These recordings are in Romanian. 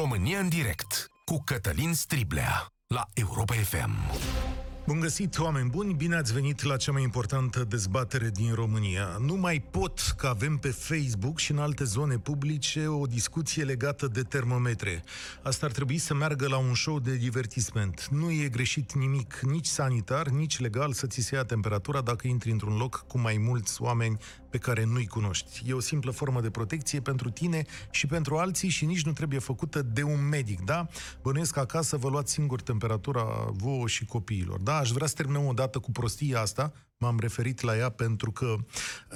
România în direct cu Cătălin Striblea la Europa FM. Bun găsit, oameni buni! Bine ați venit la cea mai importantă dezbatere din România. Nu mai pot că avem pe Facebook și în alte zone publice o discuție legată de termometre. Asta ar trebui să meargă la un show de divertisment. Nu e greșit nimic, nici sanitar, nici legal să ți se ia temperatura dacă intri într-un loc cu mai mulți oameni pe care nu-i cunoști. E o simplă formă de protecție pentru tine și pentru alții și nici nu trebuie făcută de un medic, da? Bănuiesc că acasă vă luați singur temperatura vouă și copiilor, da? Aș vrea să terminăm o dată cu prostia asta, m-am referit la ea pentru că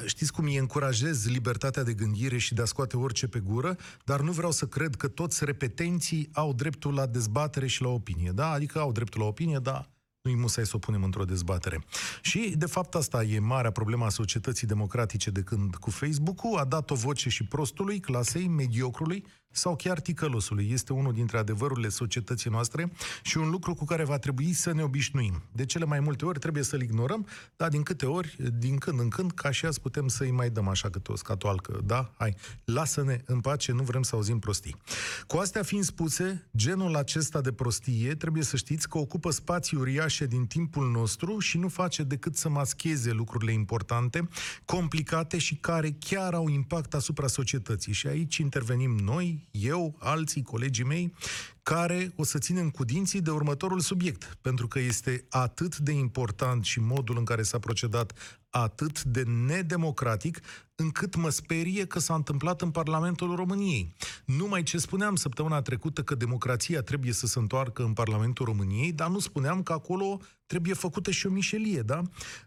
știți cum îi încurajez libertatea de gândire și de a scoate orice pe gură, dar nu vreau să cred că toți repetenții au dreptul la dezbatere și la opinie, da? Adică au dreptul la opinie, da, nu-i musai să o punem într-o dezbatere. Și, de fapt, asta e marea problema a societății democratice de când cu Facebook-ul a dat o voce și prostului, clasei, mediocrului, sau chiar ticălosului. Este unul dintre adevărurile societății noastre și un lucru cu care va trebui să ne obișnuim. De cele mai multe ori trebuie să-l ignorăm, dar din câte ori, din când în când, ca și azi putem să-i mai dăm așa câte o scatoalcă. Da? Hai, lasă-ne în pace, nu vrem să auzim prostii. Cu astea fiind spuse, genul acesta de prostie trebuie să știți că ocupă spații uriașe din timpul nostru și nu face decât să mascheze lucrurile importante, complicate și care chiar au impact asupra societății. Și aici intervenim noi, eu, alții, colegii mei, care o să ținem cu dinții de următorul subiect, pentru că este atât de important și modul în care s-a procedat atât de nedemocratic, încât mă sperie că s-a întâmplat în Parlamentul României. Numai ce spuneam săptămâna trecută că democrația trebuie să se întoarcă în Parlamentul României, dar nu spuneam că acolo trebuie făcută și o mișelie, da?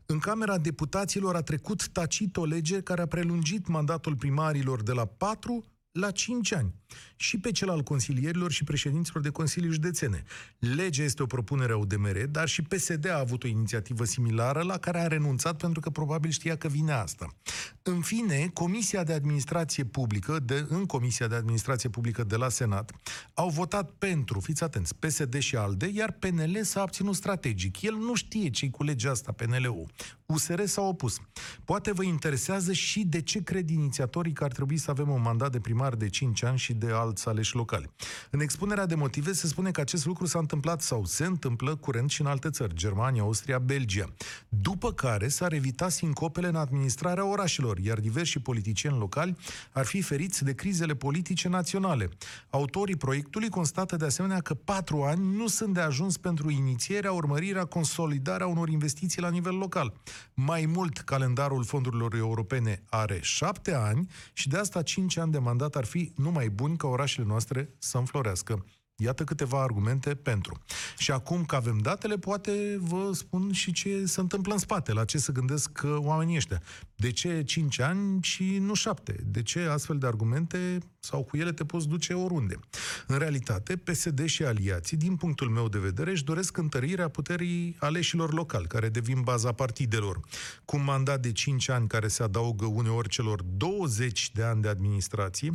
În Camera Deputaților a trecut tacit o lege care a prelungit mandatul primarilor de la 4 la 5 ani. Și pe cel al consilierilor și președinților de consilii județene. Legea este o propunere a UDMR, dar și PSD a avut o inițiativă similară la care a renunțat pentru că probabil știa că vine asta. În fine, Comisia de Administrație Publică, de, în Comisia de Administrație Publică de la Senat, au votat pentru, fiți atenți, PSD și ALDE, iar PNL s-a abținut strategic. El nu știe ce cu legea asta, PNL-ul. USR s-a opus. Poate vă interesează și de ce cred inițiatorii că ar trebui să avem un mandat de primar de 5 ani și de alți aleși locali. În expunerea de motive se spune că acest lucru s-a întâmplat sau se întâmplă curent și în alte țări, Germania, Austria, Belgia. După care s-ar evita sincopele în administrarea orașelor, iar diversi politicieni locali ar fi feriți de crizele politice naționale. Autorii proiectului constată de asemenea că patru ani nu sunt de ajuns pentru inițierea, urmărirea, consolidarea unor investiții la nivel local. Mai mult, calendarul fondurilor europene are șapte ani și de asta cinci ani de mandat ar fi numai buni ca orașele noastre să înflorească. Iată câteva argumente pentru. Și acum că avem datele, poate vă spun și ce se întâmplă în spate, la ce se gândesc oamenii ăștia. De ce 5 ani și nu 7? De ce astfel de argumente sau cu ele te poți duce oriunde? În realitate, PSD și aliații, din punctul meu de vedere, își doresc întărirea puterii aleșilor locali, care devin baza partidelor. Cu un mandat de 5 ani care se adaugă uneori celor 20 de ani de administrație,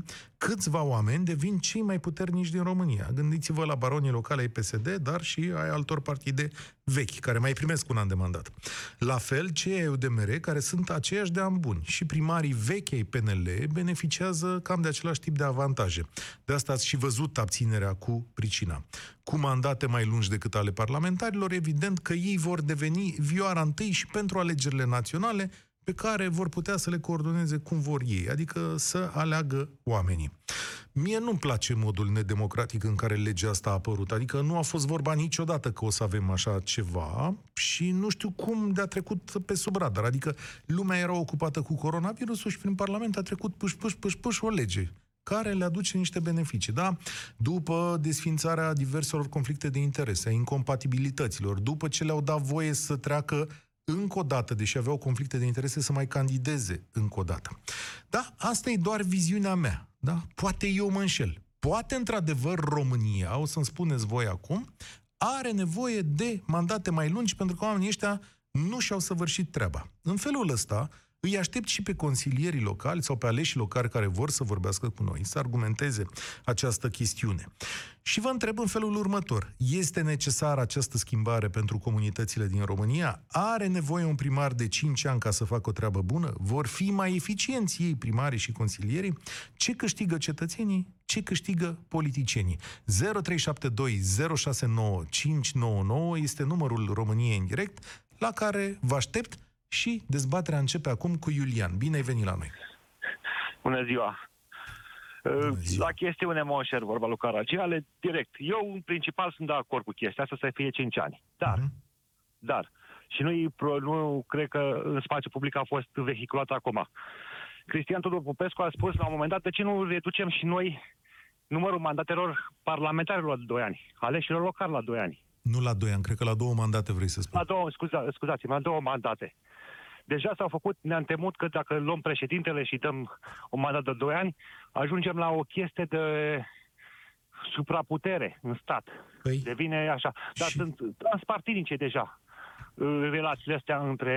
câțiva oameni devin cei mai puternici din România. Gândiți-vă la baronii locale ai PSD, dar și ai altor partide vechi, care mai primesc un an de mandat. La fel, cei ai UDMR, care sunt aceiași de ani buni. Și primarii vechi ai PNL beneficiază cam de același tip de avantaje. De asta ați și văzut abținerea cu pricina. Cu mandate mai lungi decât ale parlamentarilor, evident că ei vor deveni vioara întâi și pentru alegerile naționale, pe care vor putea să le coordoneze cum vor ei, adică să aleagă oamenii. Mie nu-mi place modul nedemocratic în care legea asta a apărut, adică nu a fost vorba niciodată că o să avem așa ceva și nu știu cum de-a trecut pe sub radar, adică lumea era ocupată cu coronavirusul și prin Parlament a trecut puș, puș, puș, puș o lege care le aduce niște beneficii, da? După desfințarea diverselor conflicte de interese, a incompatibilităților, după ce le-au dat voie să treacă încă o dată, deși aveau conflicte de interese, să mai candideze încă o dată. Da, asta e doar viziunea mea. Da? Poate eu mă înșel. Poate, într-adevăr, România, o să-mi spuneți voi acum, are nevoie de mandate mai lungi pentru că oamenii ăștia nu și-au săvârșit treaba. În felul ăsta, Îi aștept și pe consilierii locali sau pe aleșii locali care vor să vorbească cu noi, să argumenteze această chestiune. Și vă întreb în felul următor. Este necesară această schimbare pentru comunitățile din România? Are nevoie un primar de 5 ani ca să facă o treabă bună? Vor fi mai eficienți ei, primarii și consilierii? Ce câștigă cetățenii? Ce câștigă politicienii? 0372 069 599 este numărul României în direct, la care vă aștept și dezbaterea începe acum cu Iulian. Bine ai venit la noi! Bună ziua! Bună ziua. La chestiune Monșer, vorba lui Caragiale, direct. Eu, în principal, sunt de acord cu chestia asta să fie 5 ani. Dar, Mhm. dar, și nu, nu cred că în spațiu public a fost vehiculat acum. Cristian Tudor Popescu a spus la un moment dat, de ce nu reducem și noi numărul mandatelor parlamentarilor la 2 ani, aleșilor locali la 2 ani. Nu la 2 ani, cred că la două mandate vrei să spui. La două, scuza, scuzați-mă, la două mandate. Deja s-au făcut, ne-am temut că dacă luăm președintele și dăm un mandat de 2 ani, ajungem la o chestie de supraputere în stat. Păi, Devine așa. Dar Și- sunt transpartinice deja uh, relațiile astea între,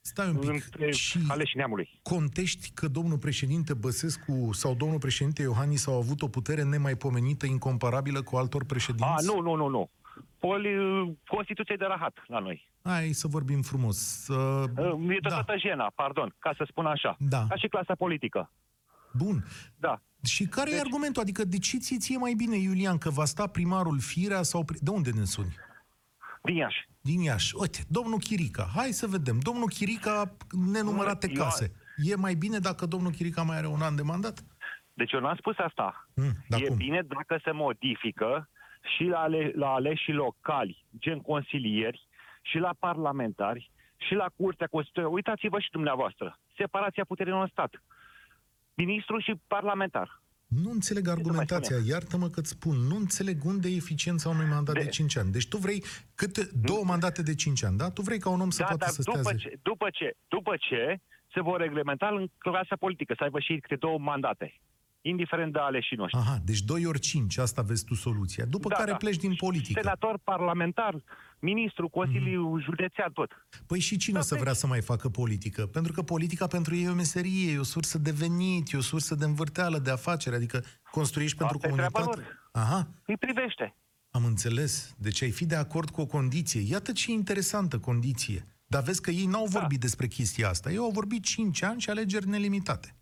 stai un pic. între Și aleși neamului. contești că domnul președinte Băsescu sau domnul președinte Iohannis au avut o putere nemaipomenită, incomparabilă cu altor președinți? A, nu, nu, nu, nu. Poli, Constituție de rahat la noi. Hai să vorbim frumos. Uh, Uh, E da, toată jena, pardon, ca să spun așa. Da. Ca și clasa politică. bun. Da. Și care e Deci- argumentul? Adică de ce ție, ție mai bine, Iulian, că va sta primarul Firea sau... pri- De unde ne suni? Din Iași. Din Iași. Uite, domnul Chirica. Hai să vedem. Domnul Chirica, nenumărate Eu- case. E mai bine dacă domnul Chirica mai are un an de mandat? Deci eu n-am spus asta. Mm, dar e cum? bine dacă se modifică și la, ale, la aleșii locali, gen consilieri, și la parlamentari, și la Curtea Constituțională. Uitați-vă și dumneavoastră. Separația puterilor în stat. Ministru și parlamentar. Nu înțeleg argumentația, iartă-mă că-ți spun, nu înțeleg unde e eficiența unui mandat de, De- 5 ani. Deci tu vrei câte două mandate de 5 ani, da? Tu vrei ca un om să da, poată dar să stea după 10. ce, după, ce, după ce se vor reglementa în clasa politică, să aibă și câte două mandate. Indiferent de aleșii noștri. Aha, deci 2 ori 5, asta vezi tu soluția. După Da, care da. pleci din politică. Senator, parlamentar, ministru, consiliu Mhm. județean, tot. Păi și cine Da, o să deci- vrea să mai facă politică? Pentru că politica pentru ei e o meserie, e o sursă de venit, e o sursă de învârteală, de afacere, adică construiești pentru Asta e treaba comunitate. Aha, Îi privește. am înțeles. Deci ai fi de acord cu o condiție. Iată ce interesantă condiție. Dar vezi că ei n-au Da. vorbit despre chestia asta. Ei au vorbit 5 ani și alegeri nelimitate.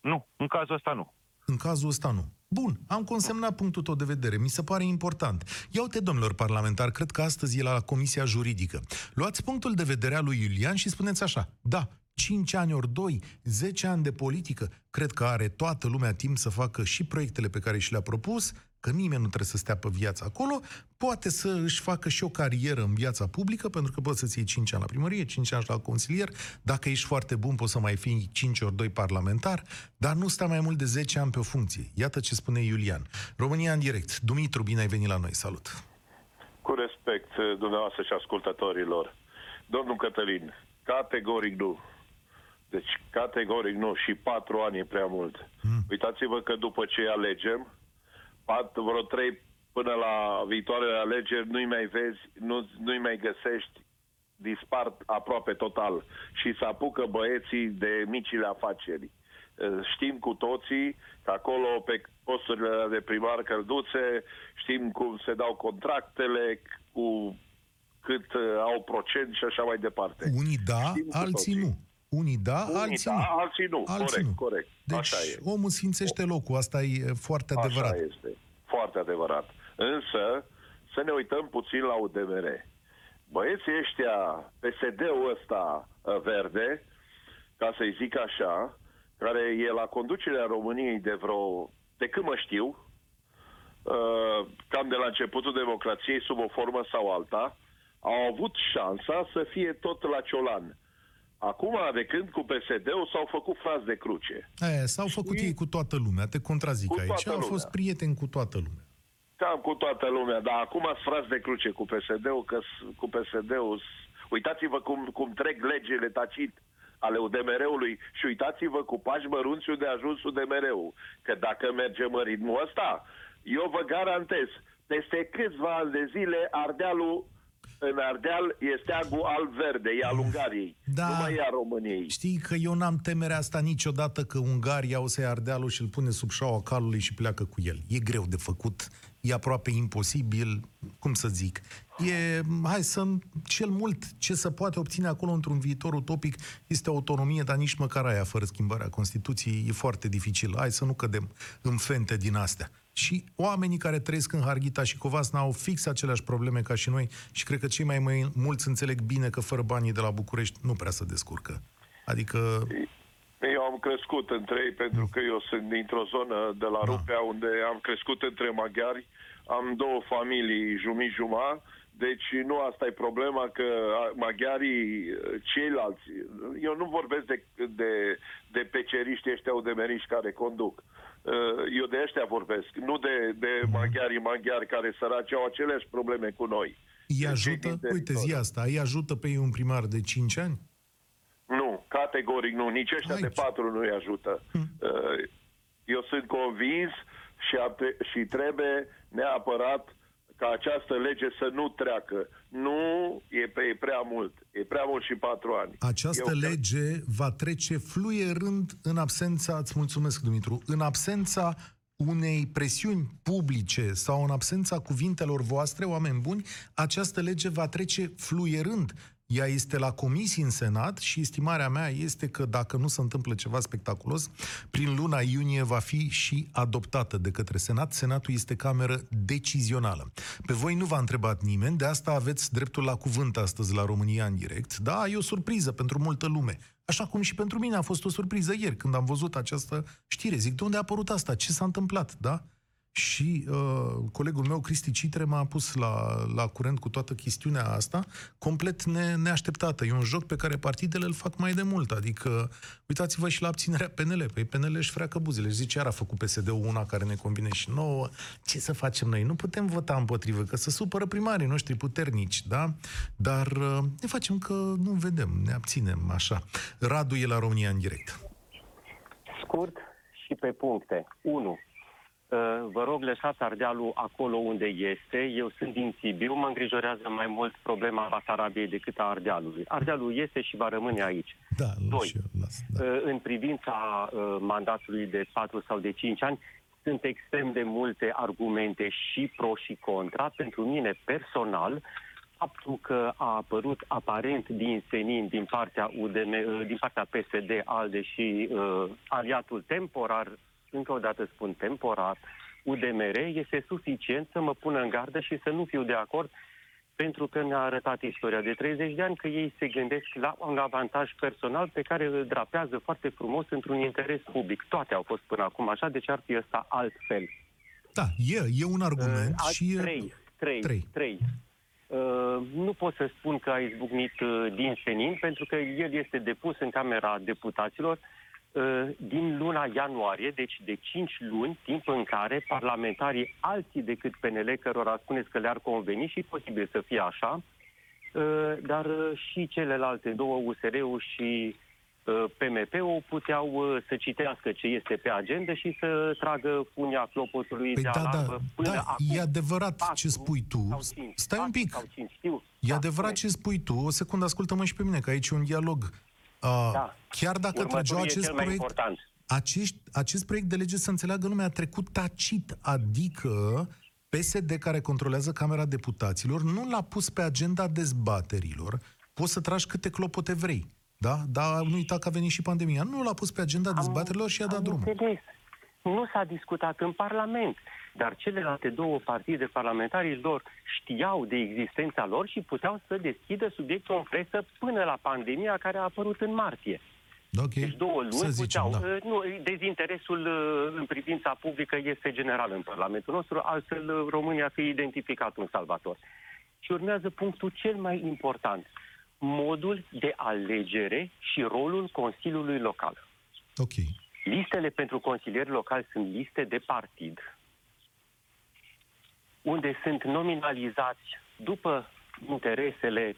Nu, în cazul ăsta nu. În cazul ăsta nu. Bun, am consemnat punctul tău de vedere, mi se pare important. Ia uite, domnilor parlamentari, cred că astăzi e la Comisia Juridică. Luați punctul de vedere al lui Iulian și spuneți așa, da, 5 ani ori 2, 10 ani de politică, cred că are toată lumea timp să facă și proiectele pe care și le-a propus, că nimeni nu trebuie să stea pe viața acolo, poate să își facă și o carieră în viața publică, pentru că poți să-ți iei 5 ani la primărie, 5 ani la consilier, dacă ești foarte bun poți să mai fii 5 ori 2 parlamentar, dar nu sta mai mult de 10 ani pe o funcție. Iată ce spune Iulian. România în direct. Dumitru, bine ai venit la noi, salut! Cu respect eh, dumneavoastră și ascultătorilor. Domnul Cătălin, categoric nu. Deci categoric nu și patru ani e prea mult. Mm. Uitați-vă că după ce alegem, pat, vreo trei până la viitoarele alegeri nu-i mai vezi, nu, nu-i mai găsești, dispar aproape total și se apucă băieții de micile afaceri. Eh, Știm cu toții că acolo pe posturile de primar călduțe știm cum se dau contractele, cu cât eh, au procent și așa mai departe. Unii da, Știm cu alții toții. nu. Unii da, Unii alții da, nu. alții nu. Alții corect, nu. corect. Deci Așa e. omul sfințește locul, asta e foarte adevărat. Așa este. Foarte adevărat. Însă, să ne uităm puțin la UDMR. Băieții ăștia, PSD-ul ăsta uh, verde, ca să-i zic așa, care e la conducerea României de vreo, de când mă știu, uh, cam de la începutul democrației, sub o formă sau alta, au avut șansa să fie tot la Ciolan. Acum, de când cu PSD-ul s-au făcut frați de cruce. Aia, s-au făcut Și- ei cu toată lumea, te contrazic Cu aici. toată Au lumea. fost prieteni cu toată lumea. Cam cu toată lumea, dar acum ați frați de cruce cu PSD-ul, că s- cu PSD-ul... s- Uitați-vă cum, cum trec legile tacit ale UDMR-ului și uitați-vă cu pași mărunți unde a ajuns UDMR-ul. Că dacă mergem în ritmul ăsta, eu vă garantez, peste câțiva ani de zile Ardealul în Ardeal e steagul alb-verde, e al Ungariei. Da. Nu mai e a României. Știi că eu n-am temerea asta niciodată că Ungaria o să ia Ardealul și îl pune sub șaua calului și pleacă cu el. E greu de făcut, e aproape imposibil, cum să zic. E, hai să, cel mult ce se poate obține acolo într-un viitor utopic este autonomie, dar nici măcar aia fără schimbarea Constituției e foarte dificil. Hai să nu cădem în fente din astea. Și oamenii care trăiesc în Harghita și Covasna au fix aceleași probleme ca și noi și cred că cei mai, mai mulți înțeleg bine că fără banii de la București nu prea se descurcă. Adică Eu am crescut între ei pentru că eu sunt dintr-o zonă de la Da. Rupea unde am crescut între maghiari. Am două familii, jumi-juma, deci nu asta e problema că a, maghiarii, ceilalți, eu nu vorbesc de, de, de peceriști ăștia udemeriști care conduc. Uh, Eu de ăștia vorbesc, nu de, de maghiarii maghiari care săraci au aceleași probleme cu noi. îi Cei ajută, din uite zi teritoriu. asta, îi ajută pe ei un primar de 5 ani? Nu, categoric nu. Nici ăștia Aici. de patru nu-i ajută. Uh, Eu sunt convins și, ape- și trebuie neapărat ca această lege să nu treacă. Nu, e, pe, e prea mult. E prea mult și patru ani. Această Eu cred- lege va trece fluierând în absența, îți mulțumesc, Dumitru, în absența unei presiuni publice sau în absența cuvintelor voastre, oameni buni, această lege va trece fluierând. Ea este la comisii în Senat și estimarea mea este că dacă nu se întâmplă ceva spectaculos, prin luna iunie va fi și adoptată de către Senat. Senatul este cameră decizională. Pe voi nu v-a întrebat nimeni, de asta aveți dreptul la cuvânt astăzi la România în direct. Da, e o surpriză pentru multă lume. Așa cum și pentru mine a fost o surpriză ieri când am văzut această știre. Zic, de unde a apărut asta? Ce s-a întâmplat? Da? Și uh, colegul meu, Cristi Citre, m-a pus la, la curent cu toată chestiunea asta, complet ne, neașteptată. E un joc pe care partidele îl fac mai de mult. Adică, uitați-vă și la abținerea PNL. Păi PNL își freacă buzele. Și zice, iar a făcut PSD-ul una care ne convine și nouă. Ce să facem noi? Nu putem vota împotrivă, că se supără primarii noștri puternici, da? Dar uh, ne facem că nu vedem, ne abținem, așa. Radu e la România în direct. Scurt și pe puncte. 1. Vă rog, lăsați Ardealul acolo unde este. Eu sunt din Sibiu, mă îngrijorează mai mult problema Basarabiei decât a Ardealului. Ardealul este și va rămâne aici. Da, Doi. și eu las, da. Uh, În privința uh, mandatului de 4 sau de 5 ani, sunt extrem de multe argumente și pro și contra. Pentru mine personal, faptul că a apărut aparent din senin din partea UDM, uh, din partea PSD, ALDE și uh, aliatul temporar, încă o dată spun temporar, UDMR, este suficient să mă pună în gardă și să nu fiu de acord pentru că ne-a arătat istoria de 30 de ani că ei se gândesc la un avantaj personal pe care îl drapează foarte frumos într-un interes public. Toate au fost până acum așa, deci ar fi ăsta altfel. Da, e, e un argument Uh, și... e- trei, trei, Trei. trei. Uh, nu pot să spun că a izbucnit uh, din senin, pentru că el este depus în Camera Deputaților uh, din luna ianuarie, deci de 5 luni, timp în care parlamentarii alții decât PNL, cărora spuneți că le-ar conveni și posibil să fie așa, uh, dar uh, și celelalte două, USR-ul și uh, PMP-ul, puteau uh, să citească ce este pe agenda și să tragă funia clopotului Păi de da, alarmă da, până da, acum. e adevărat patru ce spui tu. sau cinci, Stai un patru pic. Sau cinci, știu. E Da, adevărat spune. ce spui tu. O secundă, ascultă-mă și pe mine, că aici e un dialog. Uh, Da. Chiar dacă Următorul trăgeau e acest cel mai proiect, important. acești, acest proiect de lege să înțeleagă lumea a trecut tacit, adică PSD care controlează Camera Deputaților nu l-a pus pe agenda dezbaterilor. Poți să tragi câte clopote vrei. Da? Dar nu uita că a venit și pandemia. Nu l-a pus pe agenda dezbaterilor și a dat Am drumul. înțeles. Nu s-a discutat în Parlament, dar celelalte două partide parlamentari lor știau de existența lor și puteau să deschidă subiectul în presă până la pandemia care a apărut în martie. Da, ok. Deci două luni să zicem, puteau. da. uh, Nu, dezinteresul uh, în privința publică este general în Parlamentul nostru, altfel uh, România fi identificat un salvator. Și urmează punctul cel mai important. Modul de alegere și rolul Consiliului Local. Ok. Listele pentru consilieri locali sunt liste de partid, unde sunt nominalizați după interesele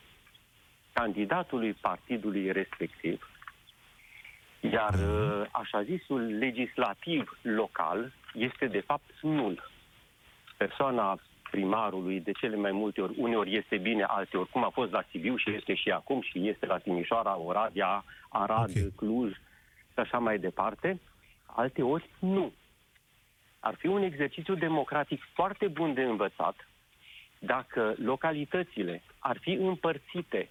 candidatului partidului respectiv, iar uh, așa zisul legislativ local este de fapt nul. Persoana primarului, de cele mai multe ori, uneori este bine, alteori, cum a fost la Sibiu și este și acum și este la Timișoara, Oradea, Arad, Ok. Cluj și așa mai departe, alteori nu. Ar fi un exercițiu democratic foarte bun de învățat dacă localitățile ar fi împărțite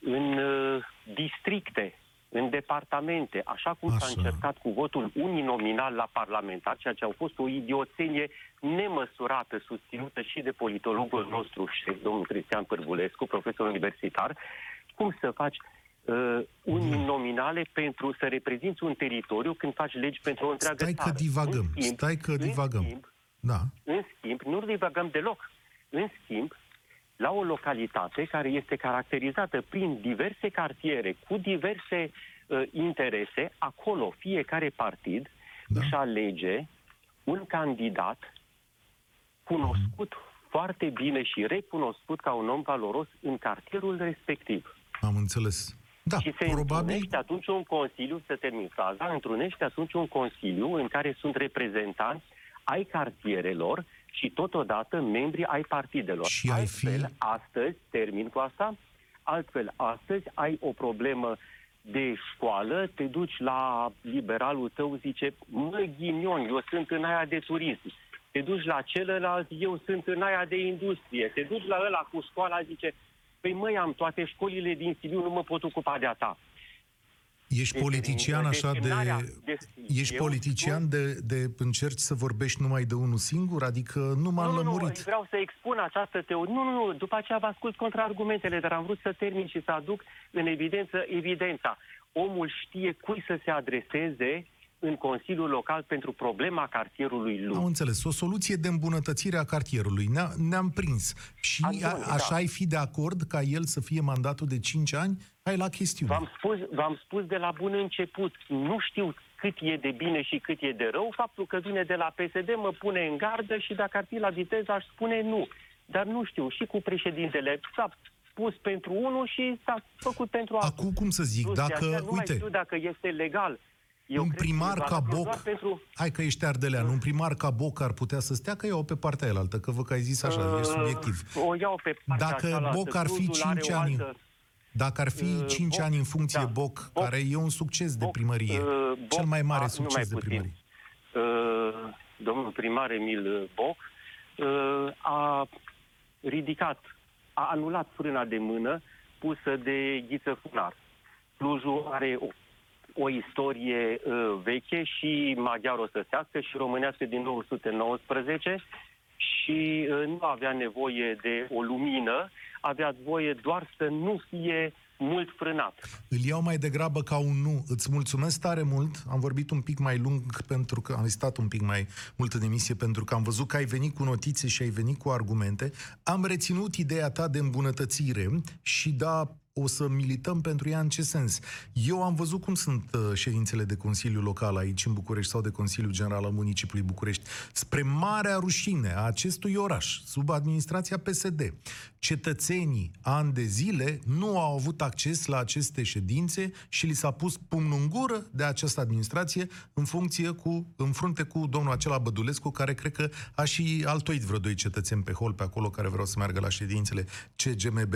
în uh, districte, în departamente, așa cum s-a Așa. încercat cu votul uninominal la parlamentar, ceea ce a fost o idioțenie nemăsurată, susținută și de politologul nostru, și domnul Cristian Pârvulescu, profesor universitar, cum să faci uh, uninominale pentru să reprezinți un teritoriu când faci legi pentru o întreagă Stai că țară. divagăm, În schimb, stai că în divagăm. schimb, Da. în schimb, nu divagăm deloc. În schimb, la o localitate care este caracterizată prin diverse cartiere, cu diverse uh, interese, acolo fiecare partid Da. da. își alege un candidat cunoscut foarte bine și recunoscut ca un om valoros în cartierul respectiv. Am înțeles. Da, și se probabil... întrunește atunci un consiliu, să termin fraza, întrunește atunci un consiliu în care sunt reprezentanți ai cartierelor și totodată membri ai partidelor. Și ai fi- Altfel, astăzi, termin cu asta, altfel, astăzi ai o problemă de școală, te duci la liberalul tău, zice, mă, ghinion, eu sunt în aia de turism. Te duci la celălalt, eu sunt în aia de industrie. Te duci la ăla cu școala, zice, păi măi, am toate școlile din Sibiu, nu mă pot ocupa de a ta. Ești Deci, politician așa de... desemnarea de- Ești eu politician de, de încerci să vorbești numai de unul singur? Adică nu m-am nu, nu, nu, lămurit. vreau să expun această teorie. Nu, nu, nu, după aceea vă ascult contraargumentele, dar am vrut să termin și să aduc în evidență evidența. Omul știe cui să se adreseze în Consiliul Local pentru problema cartierului lui. Am înțeles. O soluție de îmbunătățire a cartierului. Ne- Ne-am prins. Și Antoni, a, așa da. ai fi de acord ca el să fie mandatul de 5 ani? Hai la chestiune. V-am spus, v-am spus de la bun început, nu știu cât e de bine și cât e de rău. Faptul că vine de la PSD mă pune în gardă și dacă ar fi la viteză aș spune nu. Dar nu știu, și cu președintele s-a spus pentru unul și s-a făcut pentru altul. Acum, cum să zic, Plus de dacă, aceea, nu mai uite, știu dacă este legal. Eu un cred că e primar ca valabil Boc, doar Pentru... hai că ești ardelean, un primar ca Boc ar putea să stea, că iau pe partea elaltă, că vă că ai zis așa, ești subiectiv. Uh, O iau pe partea Dacă cealaltă. Boc ar fi Clujul are 5 o ani, altă- dacă ar fi Uh, 5 Boc, ani în funcție da. Boc, Boc- care e un succes de Boc, primărie, uh, Boc cel mai mare a- succes numai de puțin. primărie. Uh, domnul primar Emil Boc uh, a ridicat, a anulat frâna de mână pusă de Ghiță Funar. Clujul are o, o istorie uh, veche și maghiaro-săsească și românească din 1919 și uh, nu avea nevoie de o lumină, avea voie doar să nu fie mult frânat. Îl iau mai degrabă ca un nu. Îți mulțumesc tare mult. Am vorbit un pic mai lung pentru că am stat un pic mai mult în emisie pentru că am văzut că ai venit cu notițe și ai venit cu argumente. Am reținut ideea ta de îmbunătățire și da, o să milităm pentru ea în ce sens? Eu am văzut cum sunt uh, ședințele de Consiliu Local aici în București sau de Consiliu General al Municipiului București. Spre marea rușine a acestui oraș, sub administrația PSD, cetățenii ani de zile nu au avut acces la aceste ședințe și li s-a pus pumnul în gură de această administrație în funcție cu, în frunte cu domnul acela Bădulescu, care cred că a și altoit vreo doi cetățeni pe hol pe acolo care vreau să meargă la ședințele CGMB.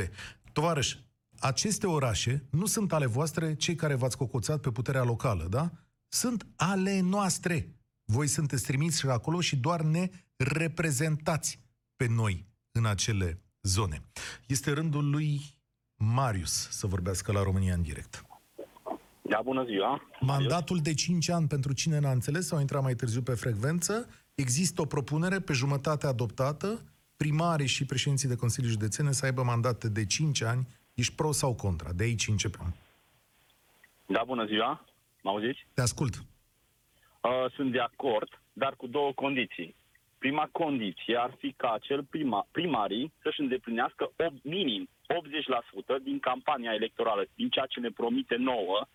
Tovarăș, aceste orașe nu sunt ale voastre, cei care v-ați cocoțat pe puterea locală, da? Sunt ale noastre. Voi sunteți trimiși acolo și doar ne reprezentați pe noi în acele zone. Este rândul lui Marius să vorbească la România în direct. Da, bună ziua. Mandatul de 5 ani pentru cine n-a înțeles sau a intrat mai târziu pe frecvență, există o propunere pe jumătate adoptată, primarii și președinții de Consilii Județene să aibă mandate de 5 ani, ești pro sau contra? De aici începem. Da, bună ziua. Mă auziți? Te ascult. Uh, sunt de acord, dar cu două condiții. Prima condiție ar fi ca acel prima, primarii să-și îndeplinească ob, minim 80% din campania electorală, din ceea ce ne promite nouă,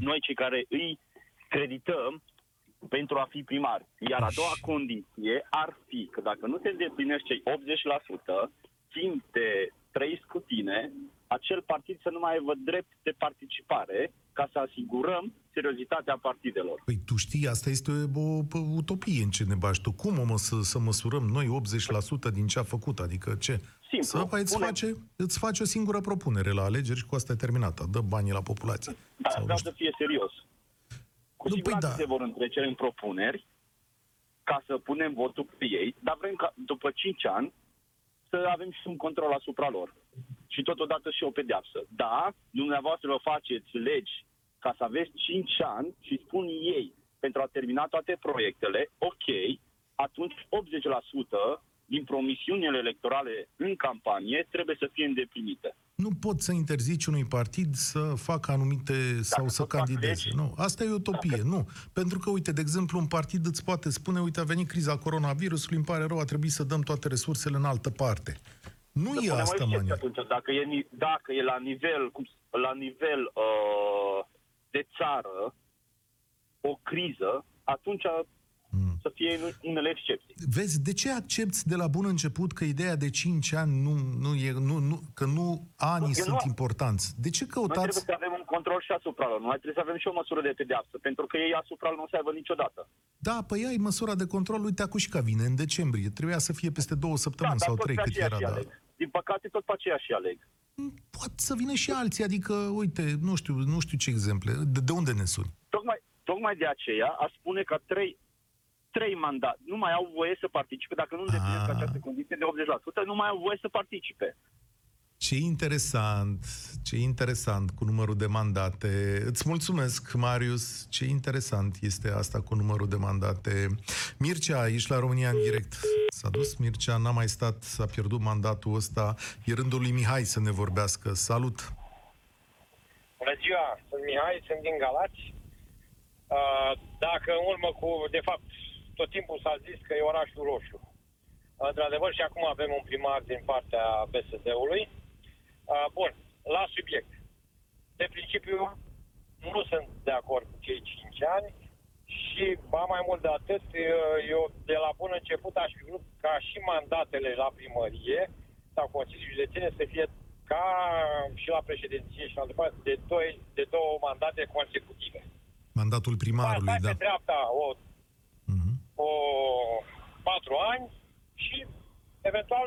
noi cei care îi credităm pentru a fi primari. Iar a doua condiție ar fi că dacă nu se îndeplinește cei 80%, timp de trei scrutine, acel partid să nu mai aibă drept de participare ca să asigurăm seriozitatea partidelor. Păi tu știi, asta este o, o, o utopie în ce ne bași tu. Cum o să, să măsurăm noi 80% din ce a făcut? Adică ce? Simplu. Să păi, îți, Pune- face, îți face o singură propunere la alegeri și cu asta e terminată. Dă banii la populație. Da, Sau nu vreau știu. să fie serios. Cu Nu, păi siguranță da. se vor întrece în propuneri ca să punem votul pe ei, dar vrem ca după 5 ani să avem și un control asupra lor. Și totodată și o pedeapsă. Da, dumneavoastră vă faceți legi ca să aveți 5 ani și spun ei pentru a termina toate proiectele, ok, atunci 80% din promisiunile electorale în campanie trebuie să fie îndeplinite. Nu pot să interzici unui partid să facă anumite sau să tot fac candideze. legi. Nu, asta e utopie, nu. Pentru că, uite, de exemplu, un partid îți poate spune, uite, a venit criza coronavirusului, îmi pare rău, a trebuit să dăm toate resursele în altă parte. Nu Să e punem o asta, excepție mania. atunci, dacă e, ni- dacă e la nivel, cum, s- la nivel uh, de țară o criză, atunci Mm. să fie în- unele excepții. Vezi, de ce accepti de la bun început că ideea de 5 ani nu, nu e, nu, nu, că nu anii Eu sunt nu- importanți? De ce Noi trebuie căutați... să avem un control și asupra lor. Noi trebuie să avem și o măsură de pedeapsă, pentru că ei asupra lor nu o să aibă niciodată. Da, păi ai măsura de control, uite, Acușca vine în decembrie. Trebuia să fie peste două săptămâni da, sau dar tot trei pe cât aceea era, și da. aleg. Din păcate, tot pe aceea și aleg. Poate să vină și alții, adică, uite, nu știu, nu știu ce exemple. De, de unde ne suni? Tocmai, tocmai de aceea aș spune că trei, trei mandate nu mai au voie să participe, dacă nu îndeplinesc Ah. această condiție de 80%, nu mai au voie să participe. Ce interesant, ce interesant cu numărul de mandate. Îți mulțumesc, Marius, ce interesant este asta cu numărul de mandate. Mircea, ești la România în direct. S-a dus Mircea, n-a mai stat, s-a pierdut mandatul ăsta. E rândul lui Mihai să ne vorbească. Salut! Bună ziua, sunt Mihai, sunt din Galați. Uh, Dacă în urmă cu, de fapt, tot timpul s-a zis că e orașul roșu. Într-adevăr, și acum avem un primar din partea PSD-ului. Uh, Bun, la subiect. De principiu, nu sunt de acord cu cei 5 ani și, ba mai mult de atât, eu de la bun început aș fi vrut ca și mandatele la primărie sau Consiliul Județene să fie ca și la președinție și la altă parte, de, doi, de două mandate consecutive. Mandatul primarului, Stai da. pe dreapta o, Mhm. o patru ani și eventual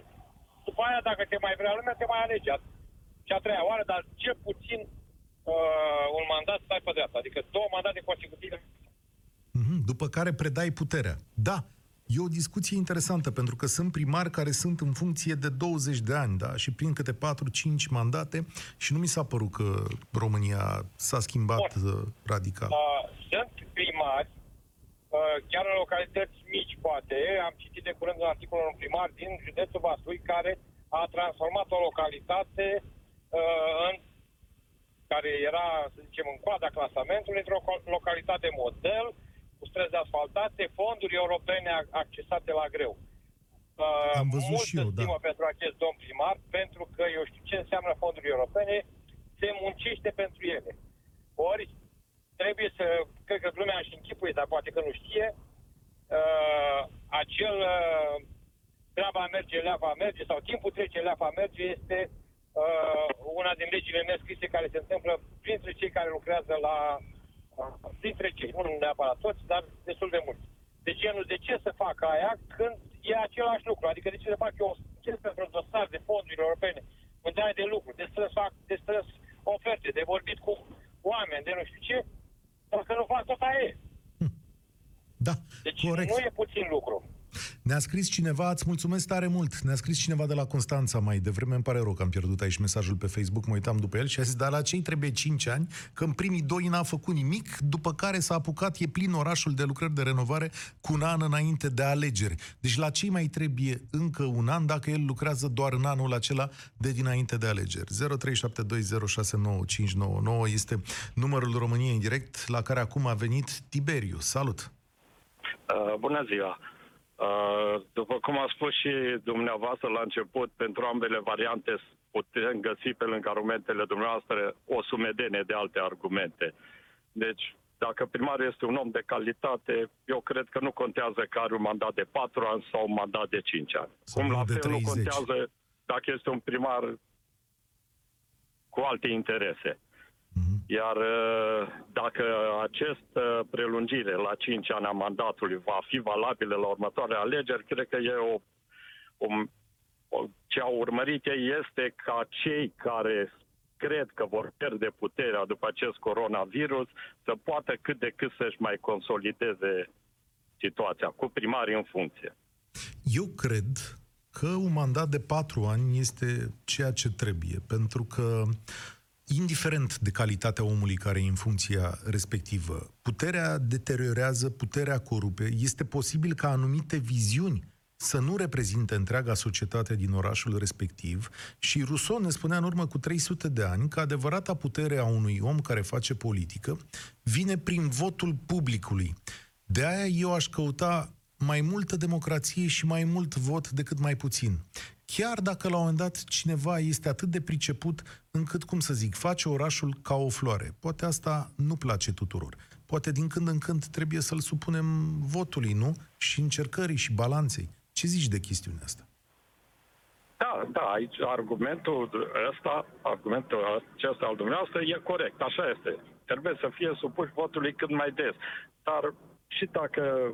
după aia dacă te mai vrea lumea te mai alege a- și a treia oară, dar cel puțin uh, un mandat stai pe dreapta, adică două mandate consecutive. Mhm, După care predai puterea. Da, e o discuție interesantă, pentru că sunt primari care sunt în funcție de 20 de ani, da, și prin câte 4-5 mandate și nu mi s-a părut că România s-a schimbat uh, radical. Uh, sunt primari, uh, chiar în localități mici, poate. Am citit de curând un articol un primar din județul Vaslui care a transformat o localitate uh, în care era, să zicem, în coada clasamentului, într-o co- localitate model, cu străzi asfaltate, fonduri europene ac- accesate la greu. Uh, Am văzut multă și eu, da. stimă pentru acest domn primar, pentru că eu știu ce înseamnă fonduri europene, se muncește pentru ele. Ori trebuie să, cred că lumea și închipuie, dar poate că nu știe, uh, acel uh, treaba merge, leafa merge, sau timpul trece, leafa merge, este uh, una din legile nescrise care se întâmplă printre cei care lucrează la, uh, printre cei, nu neapărat toți, dar destul de mulți. De genul, de ce să fac aia când e același lucru? Adică de ce să fac eu ce pentru un dosar de fonduri europene, unde ai de lucru, de strâns, fac, de strâns oferte, de vorbit cu oameni, de nu știu ce, dacă nu fac tot aia e. Da, Deci corect. nu e puțin lucru. Ne-a scris cineva, îți mulțumesc tare mult, ne-a scris cineva de la Constanța mai devreme, îmi pare rău că am pierdut aici mesajul pe Facebook, mă uitam după el și a zis, dar la cei trebuie 5 ani, că în primii doi n-a făcut nimic, după care s-a apucat, e plin orașul de lucrări de renovare cu un an înainte de alegeri. Deci la cei mai trebuie încă un an dacă el lucrează doar în anul acela de dinainte de alegeri. 0372069599 este numărul României în direct, la care acum a venit Tiberiu. Salut! Uh, bună ziua! Uh, după cum a spus și dumneavoastră la început, pentru ambele variante putem găsi pe lângă argumentele dumneavoastră o sumedenie de alte argumente. Deci, dacă primarul este un om de calitate, eu cred că nu contează că are un mandat de 4 ani sau un mandat de 5 ani. Sau Cum la de fel nu 30. contează dacă este un primar cu alte interese. Iar uh, dacă această prelungire la 5 ani a mandatului va fi valabilă la următoarele alegeri, cred că e o, o, o ce au urmărit ei este ca cei care cred că vor pierde puterea după acest coronavirus să poată cât de cât să-și mai consolideze situația cu primarii în funcție. Eu cred că un mandat de patru ani este ceea ce trebuie, pentru că indiferent de calitatea omului care e în funcția respectivă, puterea deteriorează, puterea corupe, este posibil ca anumite viziuni să nu reprezinte întreaga societate din orașul respectiv și Rousseau ne spunea în urmă cu 300 de ani că adevărata putere a unui om care face politică vine prin votul publicului. De aia eu aș căuta mai multă democrație și mai mult vot decât mai puțin. Chiar dacă la un moment dat cineva este atât de priceput încât, cum să zic, face orașul ca o floare. Poate asta nu place tuturor. Poate din când în când trebuie să-l supunem votului, nu? Și încercării și balanței. Ce zici de chestiunea asta? Da, da, aici argumentul ăsta, argumentul acesta al dumneavoastră e corect, așa este. Trebuie să fie supuși votului cât mai des. Dar și dacă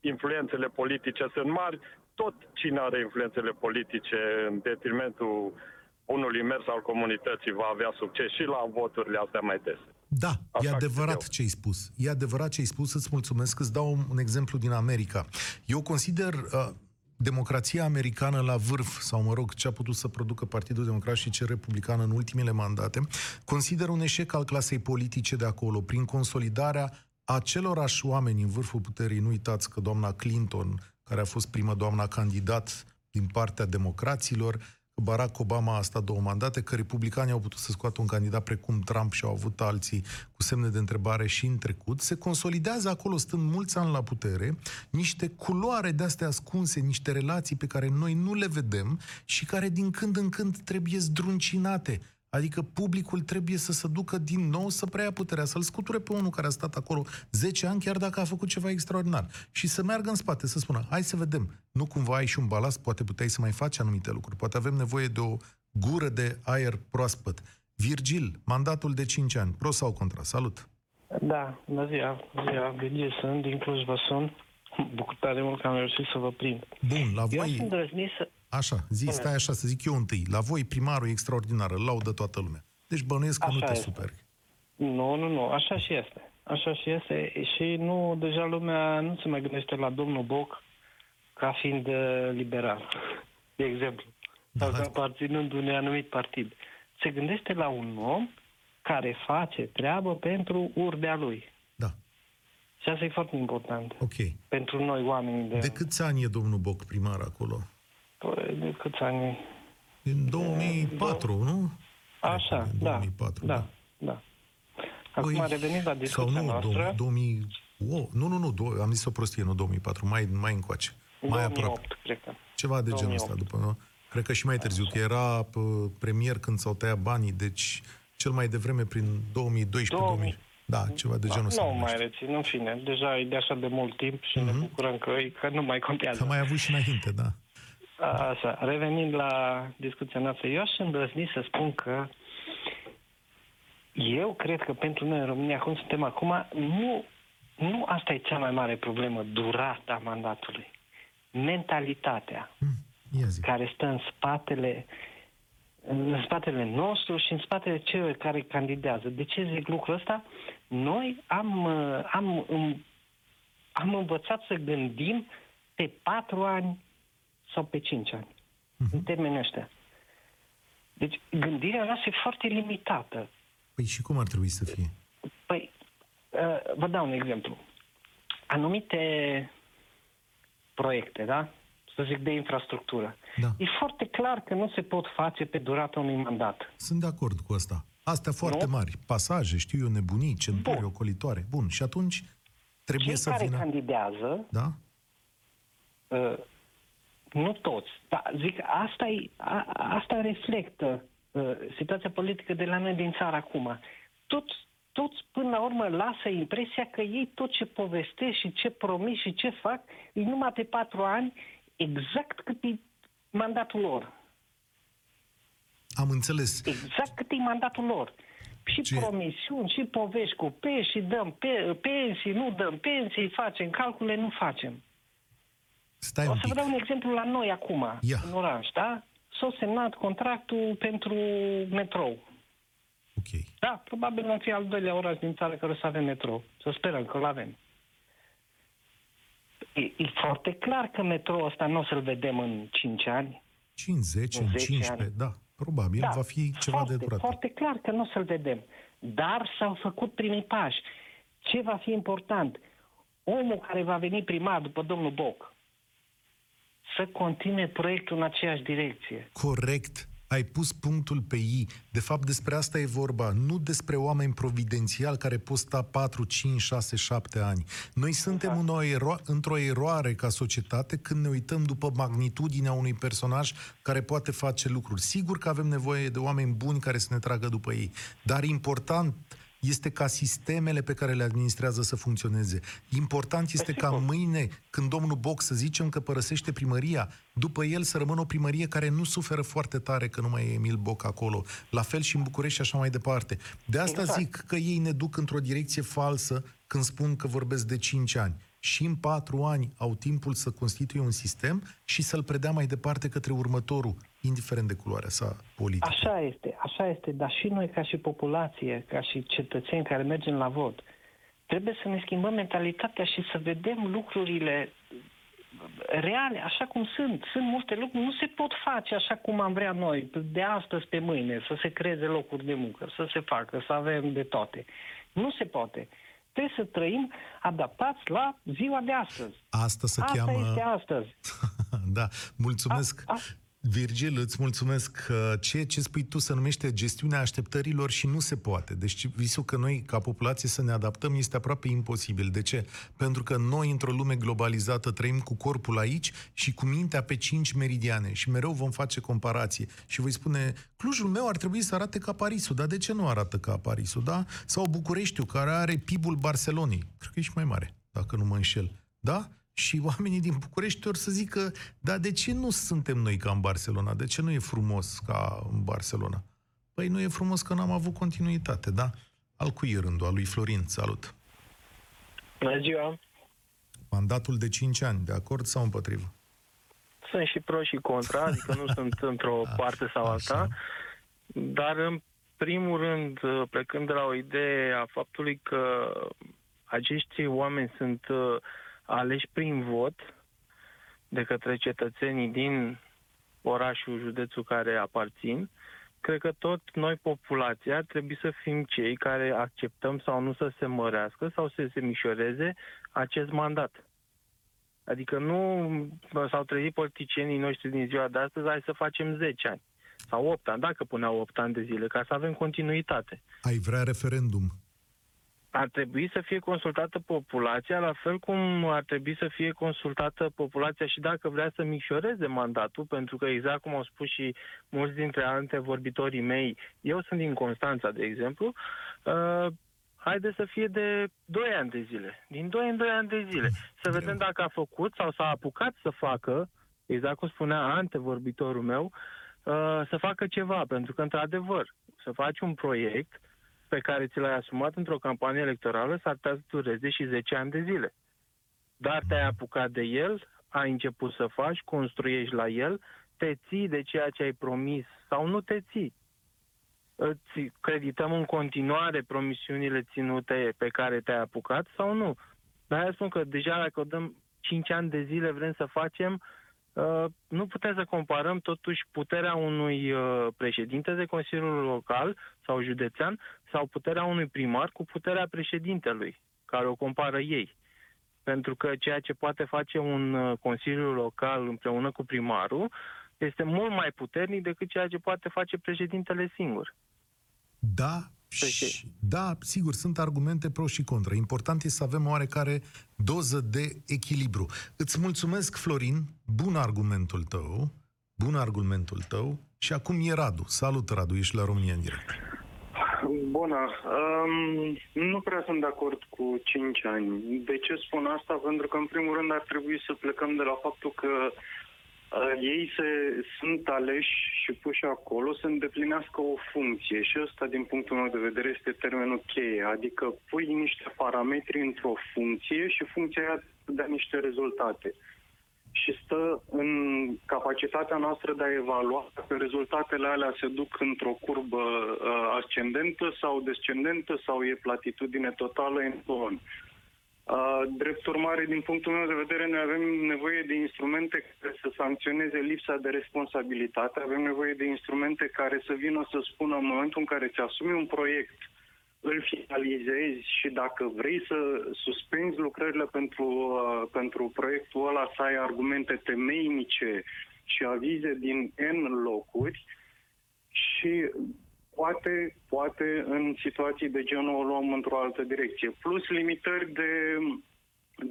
influențele politice sunt mari, tot cine are influențele politice în detrimentul unului mers al comunității va avea succes și la voturile astea mai des. Da, Așa e adevărat ce ai spus. E adevărat ce ai spus, îți mulțumesc. Îți dau un, un exemplu din America. Eu consider uh, democrația americană la vârf, sau mă rog, ce a putut să producă Partidul Democrat și ce republican în ultimele mandate, consider un eșec al clasei politice de acolo, prin consolidarea acelorași oameni în vârful puterii. Nu uitați că doamna Clinton, care a fost prima doamna candidat din partea democraților, că Barack Obama a stat două mandate, că republicanii au putut să scoată un candidat precum Trump și au avut alții cu semne de întrebare și în trecut, se consolidează acolo, stând mulți ani la putere, niște culoare de-astea ascunse, niște relații pe care noi nu le vedem și care din când în când trebuie zdruncinate Adică publicul trebuie să se ducă din nou să preia puterea, să-l scuture pe unul care a stat acolo 10 ani, chiar dacă a făcut ceva extraordinar. Și să meargă în spate, să spună, hai să vedem, nu cumva ai și un balast, poate puteai să mai faci anumite lucruri, poate avem nevoie de o gură de aer proaspăt. Virgil, mandatul de 5 ani, pro sau contra? Salut! Da, bună ziua, bună ziua, Virgil sunt, din Cluj vă sun. Bucur tare mult că am reușit să vă prind. Bun, la Eu voi... sunt îndrăznit să... Așa, zi, Bună. stai așa, să zic eu întâi. La voi primarul e extraordinar, îl laudă toată lumea. Deci bănuiesc că Așa nu te este. superi. Nu, nu, nu, așa și este. Așa și este și nu, deja lumea nu se mai gândește la domnul Boc ca fiind uh, liberal, de exemplu, sau Da. ca aparținând unui anumit partid. Se gândește la un om care face treabă pentru urdea lui. Da, Și asta e foarte important ok. pentru noi oamenii de... De câți ani e domnul Boc primar acolo? Păi, de câți ani? În 2004, nu? Așa, În da, 2004, da, da. Acum Păi, revenind la Sau discuția nu, noastră, 2000... Oh, nu, nu, nu, dou- am zis o prostie, nu 2004, mai, mai încoace. Mai 2008, aproape. cred că. Ceva de genul ăsta, 2008. după, nu? Cred că și mai târziu, că era pă, premier când s-au tăiat banii, deci cel mai devreme prin 2012 2000. 2000. Da, ceva de genul ăsta. Nu nu mai știu. rețin, în fine. Deja e de așa de mult timp și ne bucurăm că, că nu mai Că contează. mai avut și înainte, da. Așa, revenind la discuția noastră, eu aș îndrăzni să spun că eu cred că pentru noi în România, cum suntem acum, nu, nu asta e cea mai mare problemă, durata mandatului. Mentalitatea Ia zi. care stă în spatele în spatele nostru și în spatele celor care candidează. De ce zic lucrul ăsta? Noi am, uh, am, um, am învățat să gândim pe patru ani sau pe cinci ani. În termenii ăștia. Deci gândirea noastră e foarte limitată. Păi și cum ar trebui să fie? Păi, uh, vă dau un exemplu. Anumite proiecte, da? Să zic de infrastructură. Da. E foarte clar că nu se pot face pe durata unui mandat. Sunt de acord cu asta. Astea foarte Nu? mari, pasaje, știu eu, nebunii, centuri Bun. ocolitoare. Bun, și atunci trebuie Cei să care vină... candidează, Da? uh, nu toți, dar zic, asta, e, a, asta reflectă uh, situația politică de la noi din țară acum. Toți, toți până la urmă lasă impresia că ei tot ce povestesc și ce promit și ce fac e numai pe patru ani exact cât e mandatul lor. Am înțeles. Exact cât e mandatul lor. Și Ce- promisiuni, și povești cu pe și dăm pe, pensii, nu dăm pensii, facem calcule, nu facem. Stai O un să vă pic. dau un exemplu la noi acum, Ia. în oraș, da? S-a semnat contractul pentru metrou. Ok. Da, probabil vom fi al doilea oraș din țară care o să avem metrou. Să sperăm că îl avem. E, e foarte clar că metrou ăsta nu o să-l vedem în 5 ani. 5, 10, În 10 15, ani. da. Probabil va fi ceva foarte, de durat. Foarte clar că nu o să-l vedem. Dar s-au făcut primii pași. Ce va fi important? Omul care va veni primar după domnul Boc să continue proiectul în aceeași direcție. Corect. Ai pus punctul pe I. De fapt, despre asta e vorba. Nu despre oameni providențiali care pot sta 4, 5, 6, 7 ani. Noi suntem în o ero- într-o eroare ca societate când ne uităm după magnitudinea unui personaj care poate face lucruri. Sigur că avem nevoie de oameni buni care să ne tragă după ei. Dar important este ca sistemele pe care le administrează să funcționeze. Important este ca mâine, când domnul Boc să zicem că părăsește primăria, după el să rămână o primărie care nu suferă foarte tare că nu mai e Emil Boc acolo. La fel și în București și așa mai departe. De asta Exact. zic că ei ne duc într-o direcție falsă când spun că vorbesc de 5 ani. Și în 4 ani au timpul să constituie un sistem și să-l predea mai departe către următorul, indiferent de culoarea sa politică. Așa este, așa este, dar și noi ca și populație, ca și cetățeni care mergem la vot, trebuie să ne schimbăm mentalitatea și să vedem lucrurile reale, așa cum sunt. Sunt multe lucruri, nu se pot face așa cum am vrea noi, de astăzi pe mâine, să se creeze locuri de muncă, să se facă, să avem de toate. Nu se poate. Trebuie să trăim adaptați la ziua de astăzi. Asta se Asta cheamă... este astăzi. da, mulțumesc. A- a- Virgil, îți mulțumesc că ceea ce spui tu se numește gestiunea așteptărilor și nu se poate. Deci visul că noi, ca populație, să ne adaptăm este aproape imposibil. De ce? Pentru că noi, într-o lume globalizată, trăim cu corpul aici și cu mintea pe cinci meridiane și mereu vom face comparație. Și voi spune, Clujul meu ar trebui să arate ca Parisul, dar de ce nu arată ca Parisul, da? Sau Bucureștiul, care are PIB-ul Barcelonei. Cred că e și mai mare, dacă nu mă înșel. Da? Și oamenii din București or să zică, dar de ce nu suntem noi ca în Barcelona? De ce nu e frumos ca în Barcelona? Păi nu e frumos că n-am avut continuitate, da? Al cui e rândul? Al lui Florin, salut. Bună ziua! Mandatul de 5 ani, de acord sau împotrivă? Sunt și pro și contra, adică nu sunt într-o parte sau alta, dar în primul rând, plecând de la o idee a faptului că acești oameni sunt uh, aleși prin vot de către cetățenii din orașul, județul care aparțin, cred că tot noi, populația, trebuie să fim cei care acceptăm sau nu să se mărească sau să se mișoreze acest mandat. Adică nu s-au trezit politicienii noștri din ziua de astăzi, hai să facem 10 ani sau 8 ani, dacă puneau 8 ani de zile, ca să avem continuitate. Ai vrea referendum. Ar trebui să fie consultată populația, la fel cum ar trebui să fie consultată populația și dacă vrea să micșoreze mandatul, pentru că exact cum au spus și mulți dintre antevorbitorii mei, eu sunt din Constanța, de exemplu, uh, haide să fie de 2 ani de zile. Din 2 în 2 ani de zile. Să vedem dacă a făcut sau s-a apucat să facă, exact cum spunea antevorbitorul meu, uh, să facă ceva. Pentru că, într-adevăr, să faci un proiect pe care ți l-ai asumat într-o campanie electorală s-ar putea să dureze și 10 ani de zile. Dar te-ai apucat de el, ai început să faci, construiești la el, te ții de ceea ce ai promis sau nu te ții îți credităm în continuare promisiunile ținute pe care te-ai apucat sau nu. Dar eu spun că deja dacă o dăm 5 ani de zile vrem să facem, uh, nu putem să comparăm totuși puterea unui uh, președinte de Consiliul Local sau județean sau puterea unui primar cu puterea președintelui, care o compară ei. Pentru că ceea ce poate face un uh, Consiliu Local împreună cu primarul este mult mai puternic decât ceea ce poate face președintele singur. Da, și, da, sigur, sunt argumente pro și contra. Important este să avem o oarecare doză de echilibru. Îți mulțumesc, Florin, bun argumentul tău, bun argumentul tău. Și acum e Radu. Salut, Radu, ești la România în direct. Bună. Um, nu prea sunt de acord cu 5 ani. De ce spun asta? Pentru că, în primul rând, ar trebui să plecăm de la faptul că Uh, ei se, sunt aleși și puși acolo să îndeplinească o funcție și ăsta, din punctul meu de vedere, este termenul cheie. Adică pui niște parametri într-o funcție și funcția aia dă niște rezultate. Și stă în capacitatea noastră de a evalua că rezultatele alea se duc într-o curbă uh, ascendentă sau descendentă sau e platitudine totală în ton. Uh, drept urmare, din punctul meu de vedere, noi avem nevoie de instrumente care să sancționeze lipsa de responsabilitate, avem nevoie de instrumente care să vină să spună în momentul în care îți asumi un proiect, îl finalizezi și dacă vrei să suspenzi lucrările pentru, uh, pentru proiectul ăla, să ai argumente temeinice și avize din N locuri și poate, poate în situații de genul o luăm într-o altă direcție. Plus limitări de,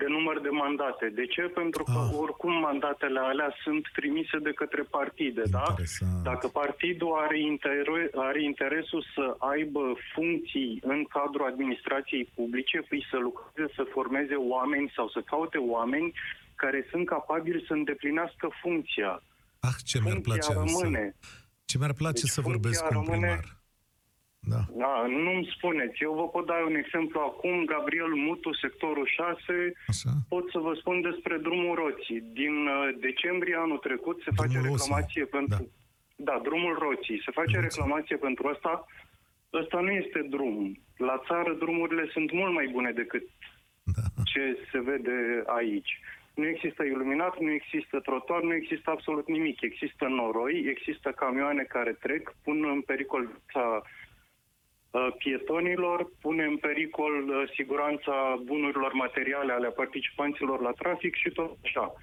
de număr de mandate. De ce? Pentru că ah. oricum mandatele alea sunt trimise de către partide, da? Interesant. da? Dacă partidul are, inter- are interesul să aibă funcții în cadrul administrației publice, păi să lucreze, să formeze oameni sau să caute oameni care sunt capabili să îndeplinească funcția. Ah, ce mi-ar place rămâne. Ce mi-ar place deci să vorbesc cu un primar. Da. da. Nu-mi spuneți. Eu vă pot da un exemplu acum. Gabriel Mutu, sectorul 6. Așa. Pot să vă spun despre drumul roții. Din uh, decembrie anul trecut se drumul face reclamație Roții. pentru... Da. da, drumul roții. Se face Roții. reclamație pentru asta. Ăsta nu este drum. La țară drumurile sunt mult mai bune decât da. ce se vede aici. Nu există iluminat, nu există trotuar, nu există absolut nimic. Există noroi, există camioane care trec, pun în pericol Uh, pietonilor, pune în pericol uh, siguranța bunurilor materiale ale participanților la trafic și tot așa.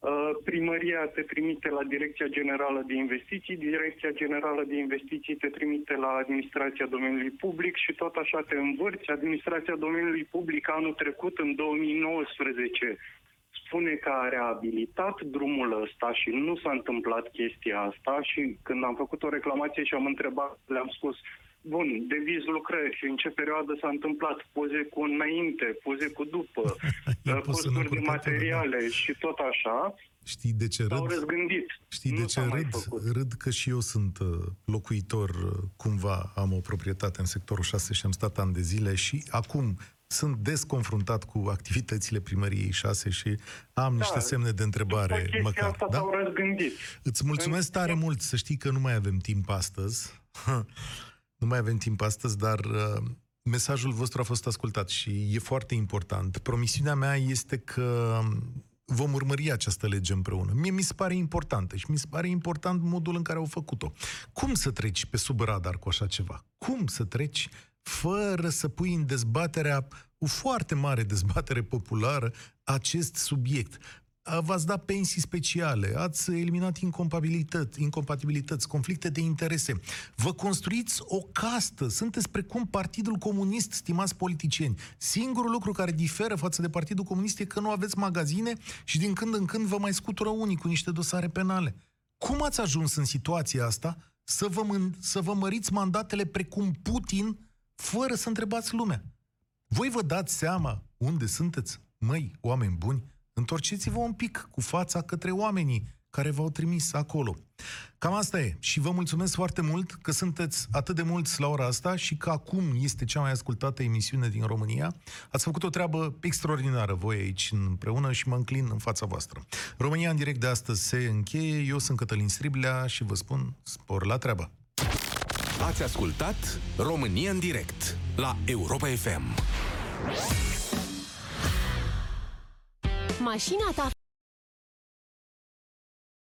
Uh, primăria te trimite la Direcția Generală de Investiții, Direcția Generală de Investiții te trimite la Administrația Domeniului Public și tot așa te învârți. Administrația Domeniului Public anul trecut, în 2019, spune că a reabilitat drumul ăsta și nu s-a întâmplat chestia asta și când am făcut o reclamație și am întrebat, le-am spus, Bun, deviz lucrări și în ce perioadă s-a întâmplat, poze cu înainte, poze cu după, uh, costuri de materiale da. și tot așa, Știi de ce râd? răzgândit. Știi nu de ce râd? Râd că și eu sunt uh, locuitor, uh, cumva am o proprietate în sectorul 6 și am stat ani de zile și acum sunt desconfruntat cu activitățile primăriei 6 și am da, niște semne de întrebare măcar. Asta da? răzgândit. Îți mulțumesc în... tare mult, să știi că nu mai avem timp astăzi. Nu mai avem timp astăzi, dar uh, mesajul vostru a fost ascultat și e foarte important. Promisiunea mea este că vom urmări această lege împreună. Mie mi se pare importantă și mi se pare important modul în care au făcut-o. Cum să treci pe sub radar cu așa ceva? Cum să treci fără să pui în dezbaterea, o foarte mare dezbatere populară, acest subiect? V-ați dat pensii speciale, ați eliminat incompatibilități, incompatibilități, conflicte de interese. Vă construiți o castă, sunteți precum Partidul Comunist, stimați politicieni. Singurul lucru care diferă față de Partidul Comunist e că nu aveți magazine și din când în când vă mai scutură unii cu niște dosare penale. Cum ați ajuns în situația asta să vă, mân- să vă măriți mandatele precum Putin fără să întrebați lumea? Voi vă dați seama unde sunteți? Măi, oameni buni, Întorceți-vă un pic cu fața către oamenii care v-au trimis acolo. Cam asta e. Și vă mulțumesc foarte mult că sunteți atât de mulți la ora asta și că acum este cea mai ascultată emisiune din România. Ați făcut o treabă extraordinară voi aici împreună și mă înclin în fața voastră. România în direct de astăzi se încheie. Eu sunt Cătălin Striblea și vă spun spor la treabă. Ați ascultat România în direct la Europa FM. Mașina ta.